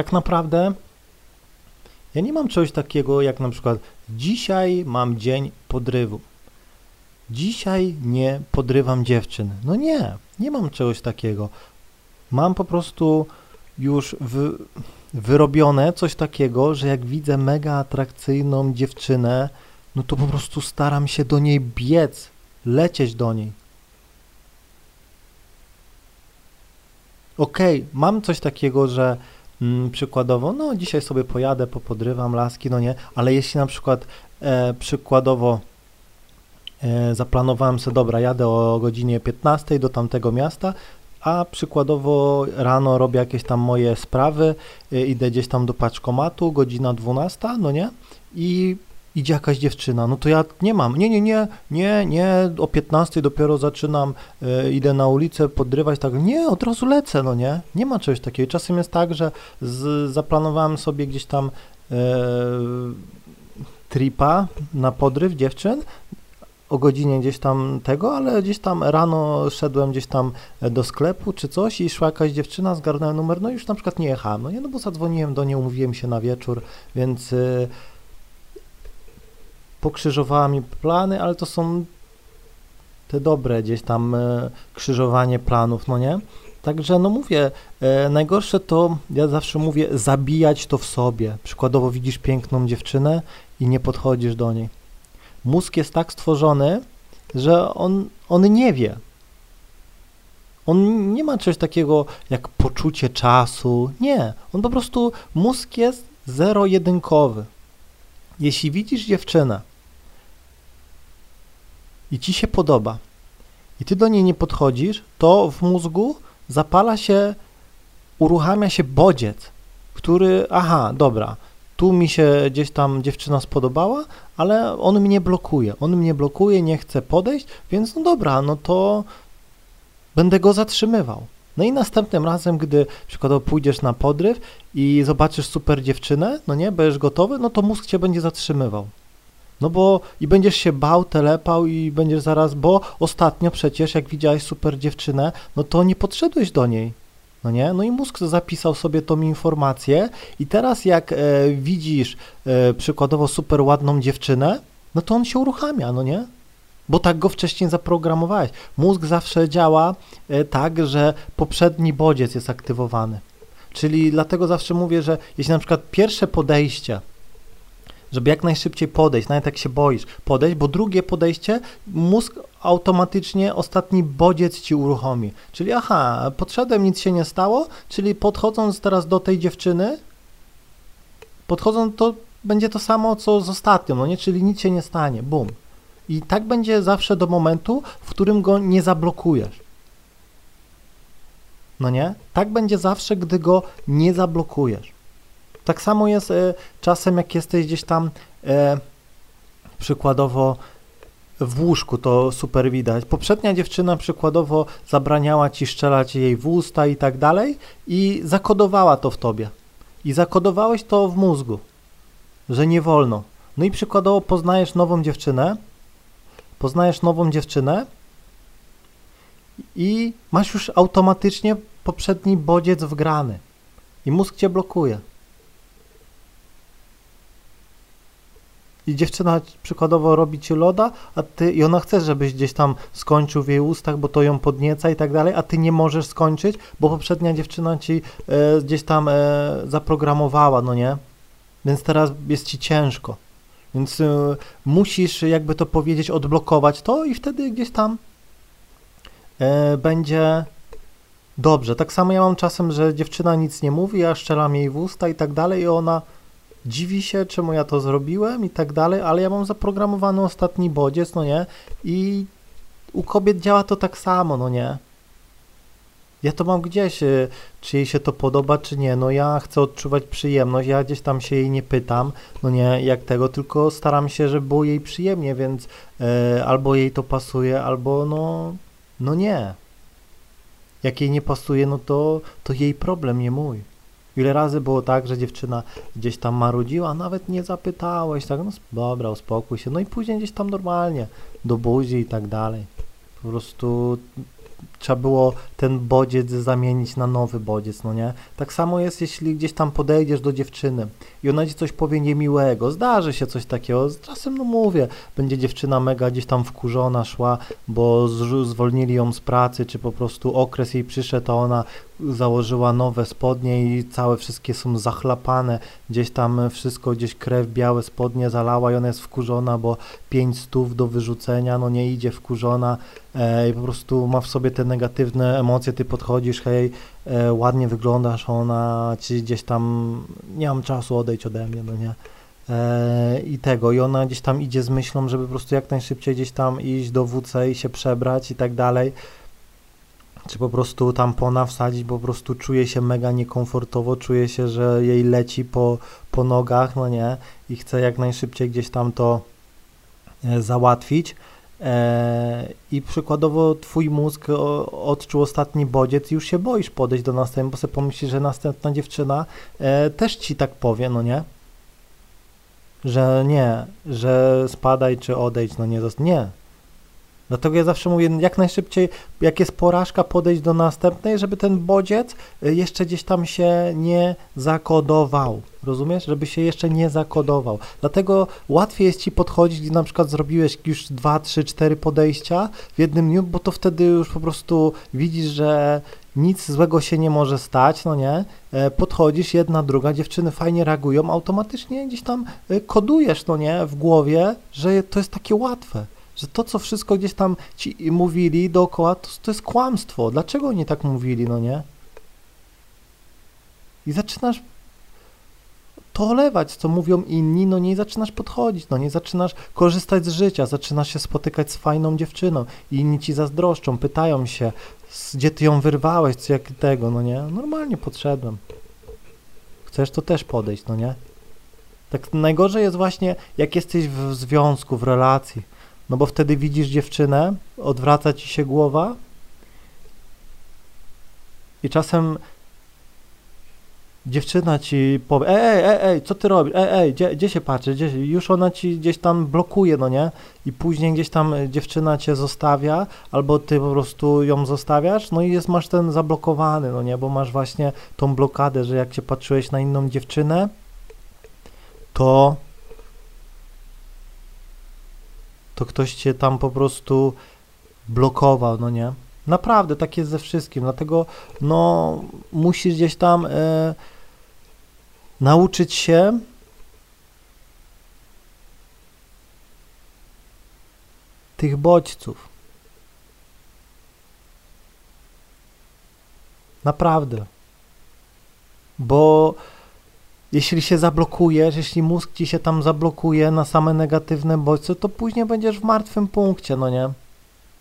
tak naprawdę ja nie mam czegoś takiego jak na przykład dzisiaj mam dzień podrywu. Dzisiaj nie podrywam dziewczyn. No nie, nie mam czegoś takiego. Mam po prostu już wy, wyrobione coś takiego, że jak widzę mega atrakcyjną dziewczynę, no to po prostu staram się do niej biec, lecieć do niej. Okej, okay, mam coś takiego, że przykładowo, no dzisiaj sobie pojadę, popodrywam laski, no nie, ale jeśli na przykład e, przykładowo e, zaplanowałem sobie, dobra, jadę o godzinie 15 do tamtego miasta, a przykładowo rano robię jakieś tam moje sprawy, e, idę gdzieś tam do paczkomatu, godzina 12, no nie, i idzie jakaś dziewczyna, no to ja nie mam, nie, nie, nie, nie, nie, o 15 dopiero zaczynam, e, idę na ulicę podrywać, tak, nie, od razu lecę, no nie, nie ma czegoś takiego. Czasem jest tak, że z, zaplanowałem sobie gdzieś tam e, tripa na podryw dziewczyn, o godzinie gdzieś tam tego, ale gdzieś tam rano szedłem gdzieś tam do sklepu czy coś i szła jakaś dziewczyna, zgarnąłem numer, no już na przykład nie jechałem, no nie, no bo zadzwoniłem do niej, umówiłem się na wieczór, więc... E, pokrzyżowała mi plany, ale to są te dobre gdzieś tam e, krzyżowanie planów, no nie? Także no mówię, e, najgorsze to, ja zawsze mówię, zabijać to w sobie. Przykładowo widzisz piękną dziewczynę i nie podchodzisz do niej. Mózg jest tak stworzony, że on, on nie wie. On nie ma czegoś takiego jak poczucie czasu. Nie. On po prostu, mózg jest zero-jedynkowy. Jeśli widzisz dziewczynę, i ci się podoba i ty do niej nie podchodzisz, to w mózgu zapala się, uruchamia się bodziec, który, aha, dobra, tu mi się gdzieś tam dziewczyna spodobała, ale on mnie blokuje, on mnie blokuje, nie chce podejść, więc no dobra, no to będę go zatrzymywał. No i następnym razem, gdy przykładowo pójdziesz na podryw i zobaczysz super dziewczynę, no nie, będziesz gotowy, no to mózg cię będzie zatrzymywał. No bo i będziesz się bał, telepał i będziesz zaraz, bo ostatnio przecież jak widziałeś super dziewczynę, no to nie podszedłeś do niej. No nie? No i mózg zapisał sobie tą informację i teraz jak e, widzisz e, przykładowo super ładną dziewczynę, no to on się uruchamia, no nie? Bo tak go wcześniej zaprogramowałeś. Mózg zawsze działa e, tak, że poprzedni bodziec jest aktywowany. Czyli dlatego zawsze mówię, że jeśli na przykład pierwsze podejście żeby jak najszybciej podejść, nawet jak się boisz, podejść, bo drugie podejście mózg automatycznie ostatni bodziec ci uruchomi. Czyli aha, podszedłem, nic się nie stało, czyli podchodząc teraz do tej dziewczyny, podchodząc to będzie to samo co z ostatnią, no nie, czyli nic się nie stanie, bum. I tak będzie zawsze do momentu, w którym go nie zablokujesz. No nie? Tak będzie zawsze, gdy go nie zablokujesz. Tak samo jest e, czasem, jak jesteś gdzieś tam e, przykładowo w łóżku, to super widać. Poprzednia dziewczyna przykładowo zabraniała ci szczelać jej w usta i tak dalej i zakodowała to w tobie. I zakodowałeś to w mózgu, że nie wolno. No i przykładowo poznajesz nową dziewczynę, poznajesz nową dziewczynę i masz już automatycznie poprzedni bodziec wgrany i mózg cię blokuje. I dziewczyna przykładowo robi ci loda, a ty i ona chce, żebyś gdzieś tam skończył w jej ustach, bo to ją podnieca i tak dalej, a ty nie możesz skończyć, bo poprzednia dziewczyna ci e, gdzieś tam e, zaprogramowała, no nie? Więc teraz jest ci ciężko. Więc e, musisz, jakby to powiedzieć, odblokować to i wtedy gdzieś tam e, będzie dobrze. Tak samo ja mam czasem, że dziewczyna nic nie mówi, ja szczelam jej w usta i tak dalej i ona dziwi się, czemu ja to zrobiłem i tak dalej, ale ja mam zaprogramowany ostatni bodziec, no nie? I u kobiet działa to tak samo, no nie? Ja to mam gdzieś, y, czy jej się to podoba, czy nie. No ja chcę odczuwać przyjemność, ja gdzieś tam się jej nie pytam, no nie, jak tego, tylko staram się, żeby było jej przyjemnie, więc e, albo jej to pasuje, albo no, no nie. Jak jej nie pasuje, no to, to jej problem, nie mój. Ile razy było tak, że dziewczyna gdzieś tam marudziła, nawet nie zapytałeś, tak, no dobra, uspokój się, no i później gdzieś tam normalnie, do buzi i tak dalej. Po prostu trzeba było ten bodziec zamienić na nowy bodziec, no nie? Tak samo jest, jeśli gdzieś tam podejdziesz do dziewczyny i ona ci coś powie niemiłego, zdarzy się coś takiego, czasem, no mówię, będzie dziewczyna mega gdzieś tam wkurzona szła, bo zwolnili ją z pracy, czy po prostu okres jej przyszedł, a ona założyła nowe spodnie i całe wszystkie są zachlapane, gdzieś tam wszystko, gdzieś krew, białe spodnie zalała i ona jest wkurzona, bo pięć stów do wyrzucenia, no nie idzie wkurzona e, i po prostu ma w sobie te negatywne emocje, ty podchodzisz, hej, e, ładnie wyglądasz, ona ci gdzieś tam, nie mam czasu, odejdź ode mnie, no nie. E, I tego, i ona gdzieś tam idzie z myślą, żeby po prostu jak najszybciej gdzieś tam iść do WC i się przebrać i tak dalej czy po prostu tampona wsadzić, po prostu czuje się mega niekomfortowo, czuje się, że jej leci po, po nogach, no nie, i chce jak najszybciej gdzieś tam to e, załatwić. E, I przykładowo twój mózg odczuł ostatni bodziec i już się boisz podejść do następnego, bo sobie pomyślisz, że następna dziewczyna e, też ci tak powie, no nie? Że nie, że spadaj czy odejdź, no nie, nie, Dlatego ja zawsze mówię, jak najszybciej, jak jest porażka, podejść do następnej, żeby ten bodziec y, jeszcze gdzieś tam się nie zakodował. Rozumiesz? Żeby się jeszcze nie zakodował. Dlatego łatwiej jest ci podchodzić, gdy na przykład zrobiłeś już dwa, trzy, cztery podejścia w jednym dniu, bo to wtedy już po prostu widzisz, że nic złego się nie może stać, no nie? E, podchodzisz, jedna, druga, dziewczyny fajnie reagują, automatycznie gdzieś tam y, kodujesz, no nie? W głowie, że to jest takie łatwe że to, co wszystko gdzieś tam ci mówili dookoła, to, to jest kłamstwo. Dlaczego oni tak mówili, no nie? I zaczynasz to olewać, co mówią inni, no nie zaczynasz podchodzić, no nie zaczynasz korzystać z życia, zaczynasz się spotykać z fajną dziewczyną i inni ci zazdroszczą, pytają się, gdzie ty ją wyrwałeś, co jak tego, no nie? Normalnie podszedłem. Chcesz to też podejść, no nie? Tak najgorzej jest właśnie, jak jesteś w związku, w relacji, no bo wtedy widzisz dziewczynę, odwraca ci się głowa i czasem dziewczyna ci powie, ej, ej, ej, co ty robisz, ej, ej, gdzie, gdzie się patrzy, gdzie, już ona ci gdzieś tam blokuje, no nie, i później gdzieś tam dziewczyna cię zostawia, albo ty po prostu ją zostawiasz, no i jest, masz ten zablokowany, no nie, bo masz właśnie tą blokadę, że jak się patrzyłeś na inną dziewczynę, to to ktoś cię tam po prostu blokował, no nie? Naprawdę, tak jest ze wszystkim, dlatego no musisz gdzieś tam e, nauczyć się tych bodźców. Naprawdę. Bo jeśli się zablokujesz, jeśli mózg ci się tam zablokuje na same negatywne bodźce, to później będziesz w martwym punkcie, no nie?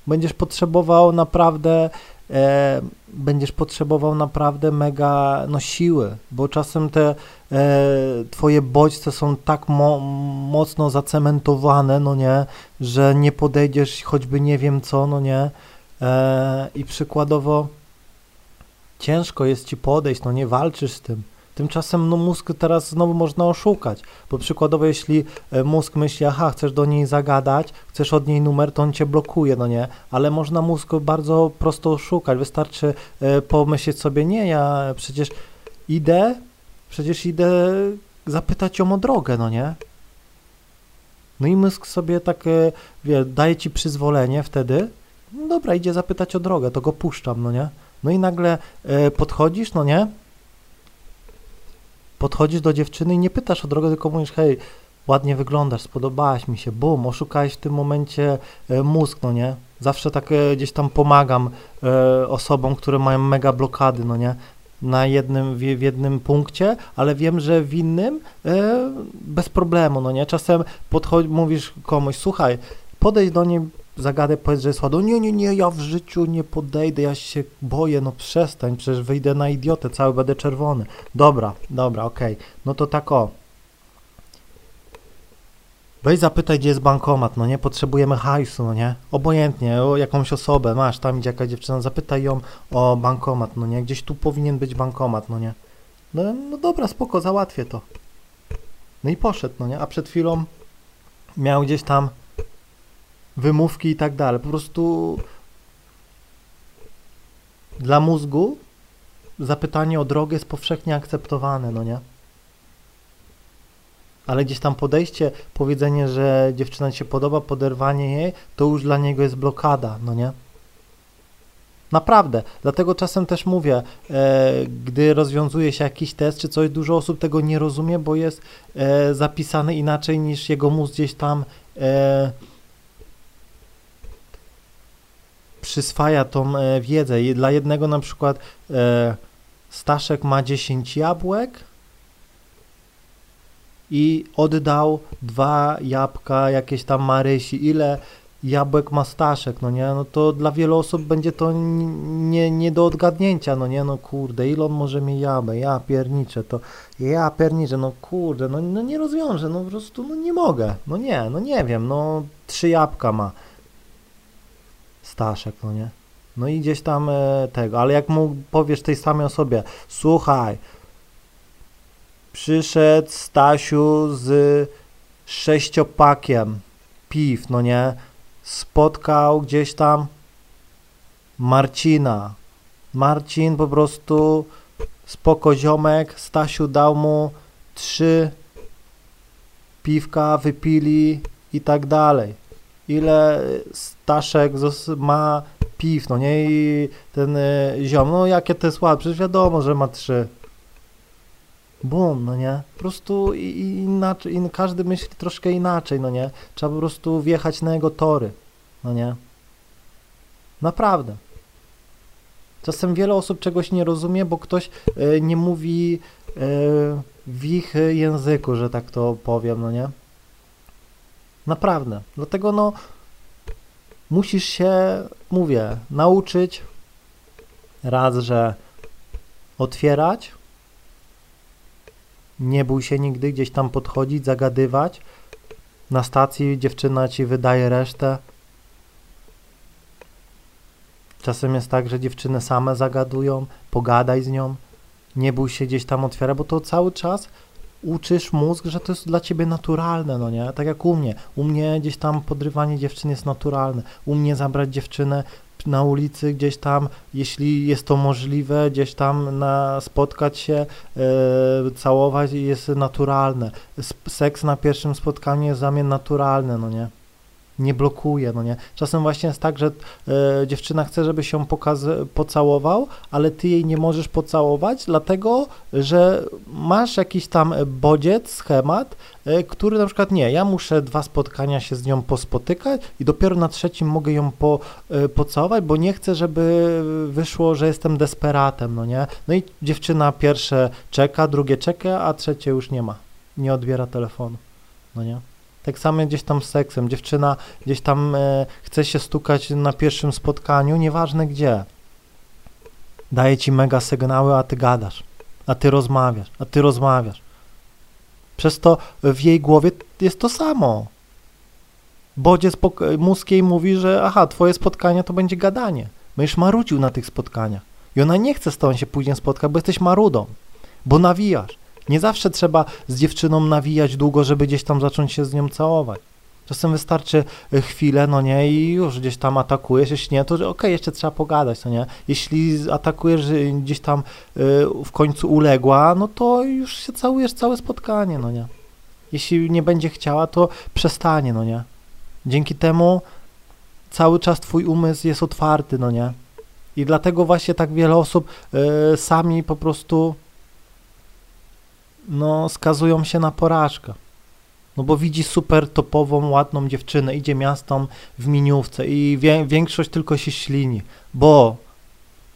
Będziesz potrzebował naprawdę, e, będziesz potrzebował naprawdę mega no, siły, bo czasem te e, twoje bodźce są tak mo mocno zacementowane, no nie, że nie podejdziesz choćby nie wiem co, no nie, e, i przykładowo ciężko jest ci podejść, no nie walczysz z tym. Tymczasem no, mózg teraz znowu można oszukać, bo przykładowo jeśli e, mózg myśli, aha, chcesz do niej zagadać, chcesz od niej numer, to on cię blokuje, no nie, ale można mózg bardzo prosto oszukać, wystarczy e, pomyśleć sobie, nie, ja przecież idę, przecież idę zapytać ją o drogę, no nie, no i mózg sobie tak, e, wie, daje ci przyzwolenie wtedy, no dobra, idzie zapytać o drogę, to go puszczam, no nie, no i nagle podchodzisz, no nie, podchodzisz do dziewczyny i nie pytasz o drogę, tylko mówisz, hej, ładnie wyglądasz, spodobałaś mi się, bum, oszukałeś w tym momencie e, mózg, no nie? Zawsze tak e, gdzieś tam pomagam e, osobom, które mają mega blokady, no nie? Na jednym, w, jednym punkcie, ale wiem, że w innym bez problemu, no nie? Czasem podchodzi, mówisz komuś, słuchaj, podejdź do niej, zagadę, powiedz, że jest ładny. Nie, nie, nie, ja w życiu nie podejdę, ja się boję, no przestań, przecież wyjdę na idiotę, cały będę czerwony. Dobra, dobra, okej. Okay. No to tak o. Weź zapytaj, gdzie jest bankomat, no nie? Potrzebujemy hajsu, no nie? Obojętnie, o jakąś osobę masz, tam idzie jakaś dziewczyna, zapytaj ją o bankomat, no nie? Gdzieś tu powinien być bankomat, no nie? No, no dobra, spoko, załatwię to. No i poszedł, no nie? A przed chwilą miał gdzieś tam wymówki i tak dalej. Po prostu Dla mózgu zapytanie o drogę jest powszechnie akceptowane, no nie? Ale gdzieś tam podejście, powiedzenie, że dziewczyna ci się podoba, poderwanie jej, to już dla niego jest blokada, no nie? Naprawdę, dlatego czasem też mówię, e, gdy rozwiązuje się jakiś test czy coś, dużo osób tego nie rozumie, bo jest e, zapisane inaczej niż jego mózg gdzieś tam e, przyswaja tą e, wiedzę. I Dla jednego na przykład e, Staszek ma 10 jabłek i oddał dwa jabłka jakieś tam Marysi. Ile jabłek ma Staszek, no nie? No to dla wielu osób będzie to nie, nie do odgadnięcia, no nie? No kurde, ile on może mieć jabłek? Ja pierniczę, to ja pierniczę, no kurde, no, no nie rozwiążę, no po prostu, no nie mogę. No nie, no nie wiem, no trzy jabłka ma Staszek, no nie? No i gdzieś tam e, tego, ale jak mu powiesz tej samej osobie, słuchaj, przyszedł Stasiu z sześciopakiem piw, no nie? Spotkał gdzieś tam Marcina. Marcin po prostu spoko ziomek, Stasiu dał mu trzy piwka, wypili i tak dalej. Ile Staszek ma piw, no nie? I ten y, ziom, no jakie to jest ładne, przecież wiadomo, że ma trzy. Bum, no nie? Po prostu inaczej, i każdy myśli troszkę inaczej, no nie? Trzeba po prostu wjechać na jego tory, no nie? Naprawdę. Czasem wiele osób czegoś nie rozumie, bo ktoś y, nie mówi y, w ich języku, że tak to powiem, no nie? Naprawdę. Dlatego no musisz się, mówię, nauczyć raz, że otwierać, nie bój się nigdy gdzieś tam podchodzić, zagadywać. Na stacji dziewczyna ci wydaje resztę. Czasem jest tak, że dziewczyny same zagadują, pogadaj z nią. Nie bój się gdzieś tam otwierać, bo to cały czas uczysz mózg, że to jest dla ciebie naturalne, no nie? Tak jak u mnie. U mnie gdzieś tam podrywanie dziewczyn jest naturalne. U mnie zabrać dziewczynę na ulicy gdzieś tam, jeśli jest to możliwe, gdzieś tam na, spotkać się, e, całować jest naturalne. Seks na pierwszym spotkaniu jest dla mnie naturalny, no nie? Nie blokuje, no nie? Czasem właśnie jest tak, że e, dziewczyna chce, żeby się pokaz- pocałował, ale ty jej nie możesz pocałować, dlatego, że masz jakiś tam bodziec, schemat, e, który na przykład nie, ja muszę dwa spotkania się z nią pospotykać i dopiero na trzecim mogę ją po, e, pocałować, bo nie chcę, żeby wyszło, że jestem desperatem, no nie? No i dziewczyna pierwsze czeka, drugie czeka, a trzecie już nie ma, nie odbiera telefonu, no nie? Tak samo gdzieś tam z seksem. Dziewczyna gdzieś tam e, chce się stukać na pierwszym spotkaniu, nieważne gdzie. Daje ci mega sygnały, a ty gadasz, a ty rozmawiasz, a ty rozmawiasz. Przez to w jej głowie jest to samo. Bodziec mózg jej mówi, że aha, twoje spotkanie to będzie gadanie. Będziesz marudził na tych spotkaniach. I ona nie chce z tobą się później spotkać, bo jesteś marudą, bo nawijasz. Nie zawsze trzeba z dziewczyną nawijać długo, żeby gdzieś tam zacząć się z nią całować. Czasem wystarczy y, chwilę, no nie, i już gdzieś tam atakujesz, jeśli nie, to okej, jeszcze trzeba pogadać, no nie. Jeśli atakujesz gdzieś tam y, w końcu uległa, no to już się całujesz całe spotkanie, no nie. Jeśli nie będzie chciała, to przestanie, no nie. Dzięki temu cały czas twój umysł jest otwarty, no nie. I dlatego właśnie tak wiele osób y, sami po prostu no, skazują się na porażkę. No bo widzi super topową, ładną dziewczynę, idzie miastom w miniówce i wie, większość tylko się ślini, bo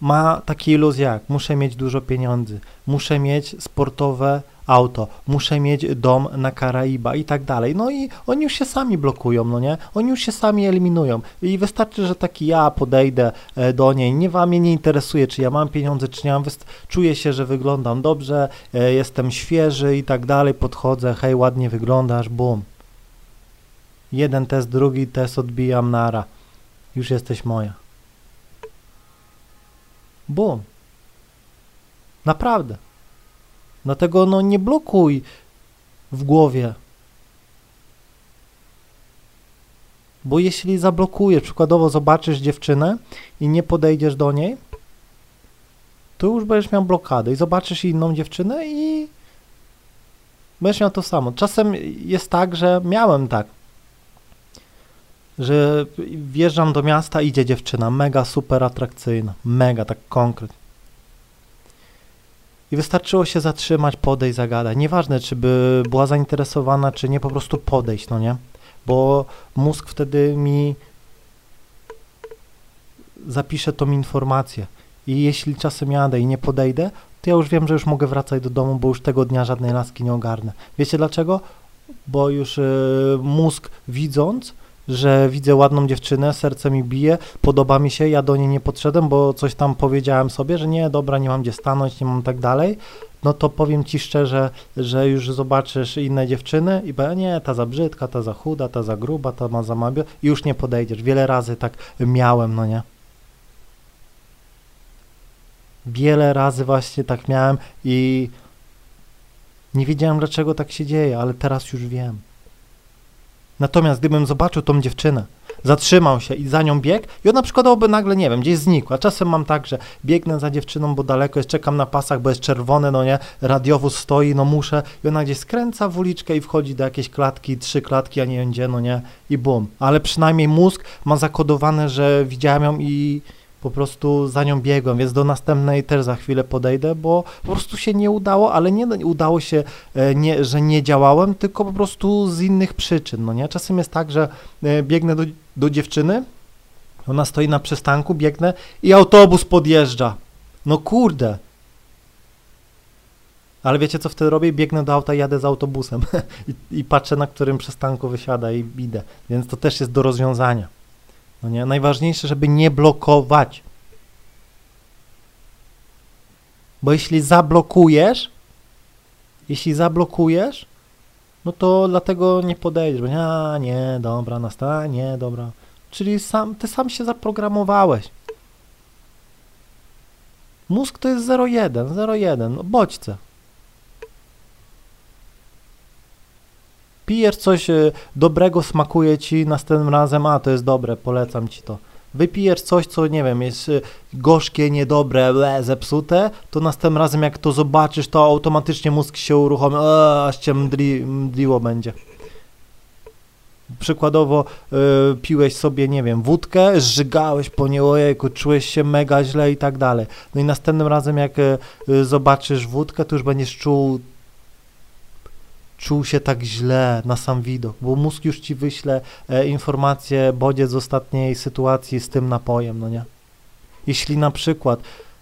ma takie iluzje jak muszę mieć dużo pieniędzy, muszę mieć sportowe auto, muszę mieć dom na Karaiba i tak dalej. No i oni już się sami blokują, no nie? Oni już się sami eliminują. I wystarczy, że taki ja podejdę e, do niej, nie wam mnie nie interesuje, czy ja mam pieniądze, czy nie mam, czuję się, że wyglądam dobrze, e, jestem świeży i tak dalej, podchodzę, hej, ładnie wyglądasz, bum. Jeden test, drugi test odbijam, nara. Już jesteś moja. Bum. Naprawdę. Dlatego no nie blokuj w głowie. Bo jeśli zablokujesz, przykładowo zobaczysz dziewczynę i nie podejdziesz do niej, to już będziesz miał blokadę i zobaczysz inną dziewczynę i będziesz miał to samo. Czasem jest tak, że miałem tak, że wjeżdżam do miasta, idzie dziewczyna, mega super atrakcyjna, mega tak konkret. I wystarczyło się zatrzymać, podejść, zagadać. Nieważne, czy by była zainteresowana, czy nie, po prostu podejść, no nie? Bo mózg wtedy mi zapisze tą informację. I jeśli czasem jadę i nie podejdę, to ja już wiem, że już mogę wracać do domu, bo już tego dnia żadnej laski nie ogarnę. Wiecie dlaczego? Bo już y, mózg widząc, że widzę ładną dziewczynę, serce mi bije, podoba mi się, ja do niej nie podszedłem, bo coś tam powiedziałem sobie, że nie, dobra, nie mam gdzie stanąć, nie mam tak dalej, no to powiem ci szczerze, że już zobaczysz inne dziewczyny i powiem, nie, ta za brzydka, ta za chuda, ta za gruba, ta ma za mabio i już nie podejdziesz. Wiele razy tak miałem, no nie? Wiele razy właśnie tak miałem i nie wiedziałem, dlaczego tak się dzieje, ale teraz już wiem. Natomiast gdybym zobaczył tą dziewczynę, zatrzymał się i za nią biegł i ona przykładowo nagle, nie wiem, gdzieś znikła. Czasem mam tak, że biegnę za dziewczyną, bo daleko jest, czekam na pasach, bo jest czerwone, no nie, radiowóz stoi, no muszę i ona gdzieś skręca w uliczkę i wchodzi do jakiejś klatki, trzy klatki, a nie gdzie, no nie, i bum. Ale przynajmniej mózg ma zakodowane, że widziałem ją i po prostu za nią biegłem, więc do następnej też za chwilę podejdę, bo po prostu się nie udało, ale nie udało się, e, nie, że nie działałem, tylko po prostu z innych przyczyn, no nie? Czasem jest tak, że e, biegnę do, do dziewczyny, ona stoi na przystanku, biegnę i autobus podjeżdża. No kurde. Ale wiecie, co wtedy robię? Biegnę do auta jadę z autobusem I, i patrzę, na którym przystanku wysiada i idę. Więc to też jest do rozwiązania. No nie? Najważniejsze, żeby nie blokować. Bo jeśli zablokujesz, jeśli zablokujesz, no to dlatego nie podejdziesz, bo nie, nie, dobra, nasta, nie, dobra. Czyli sam, ty sam się zaprogramowałeś. Mózg to jest 0,1, 0,1, no bodźce. Pijesz coś e, dobrego, smakuje ci, następnym razem, a to jest dobre, polecam ci to. Wypijesz coś, co nie wiem, jest e, gorzkie, niedobre, le, zepsute, to następnym razem jak to zobaczysz, to automatycznie mózg się uruchomi, e, aż cię mdli, mdliło będzie. Przykładowo y, piłeś sobie, nie wiem, wódkę, żygałeś po niej, ojejku, czułeś się mega źle i tak dalej. No i następnym razem jak y, zobaczysz wódkę, to już będziesz czuł czuł się tak źle na sam widok, bo mózg już ci wyśle e, informację, bodziec z ostatniej sytuacji z tym napojem, no nie? Jeśli na przykład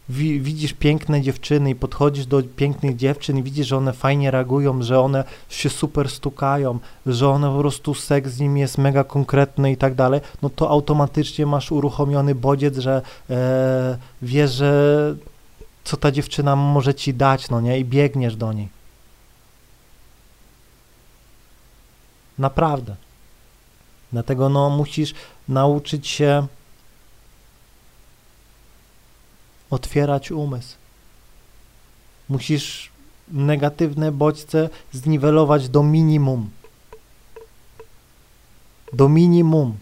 wi widzisz piękne dziewczyny i podchodzisz do pięknych dziewczyn i widzisz, że one fajnie reagują, że one się super stukają, że one po prostu seks z nimi jest mega konkretny i tak dalej, no to automatycznie masz uruchomiony bodziec, że e, wiesz, że co ta dziewczyna może ci dać, no nie? I biegniesz do niej. Naprawdę. Dlatego no, musisz nauczyć się otwierać umysł. Musisz negatywne bodźce zniwelować do minimum. Do minimum.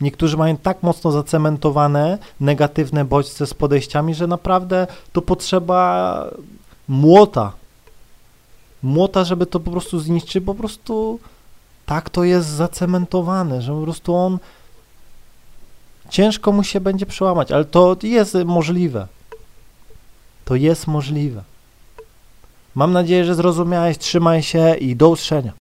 Niektórzy mają tak mocno zacementowane negatywne bodźce z podejściami, że naprawdę to potrzeba młota. Młota, żeby to po prostu zniszczyć, po prostu tak to jest zacementowane, że po prostu on ciężko mu się będzie przełamać, ale to jest możliwe. To jest możliwe. Mam nadzieję, że zrozumiałeś, trzymaj się i do usłyszenia.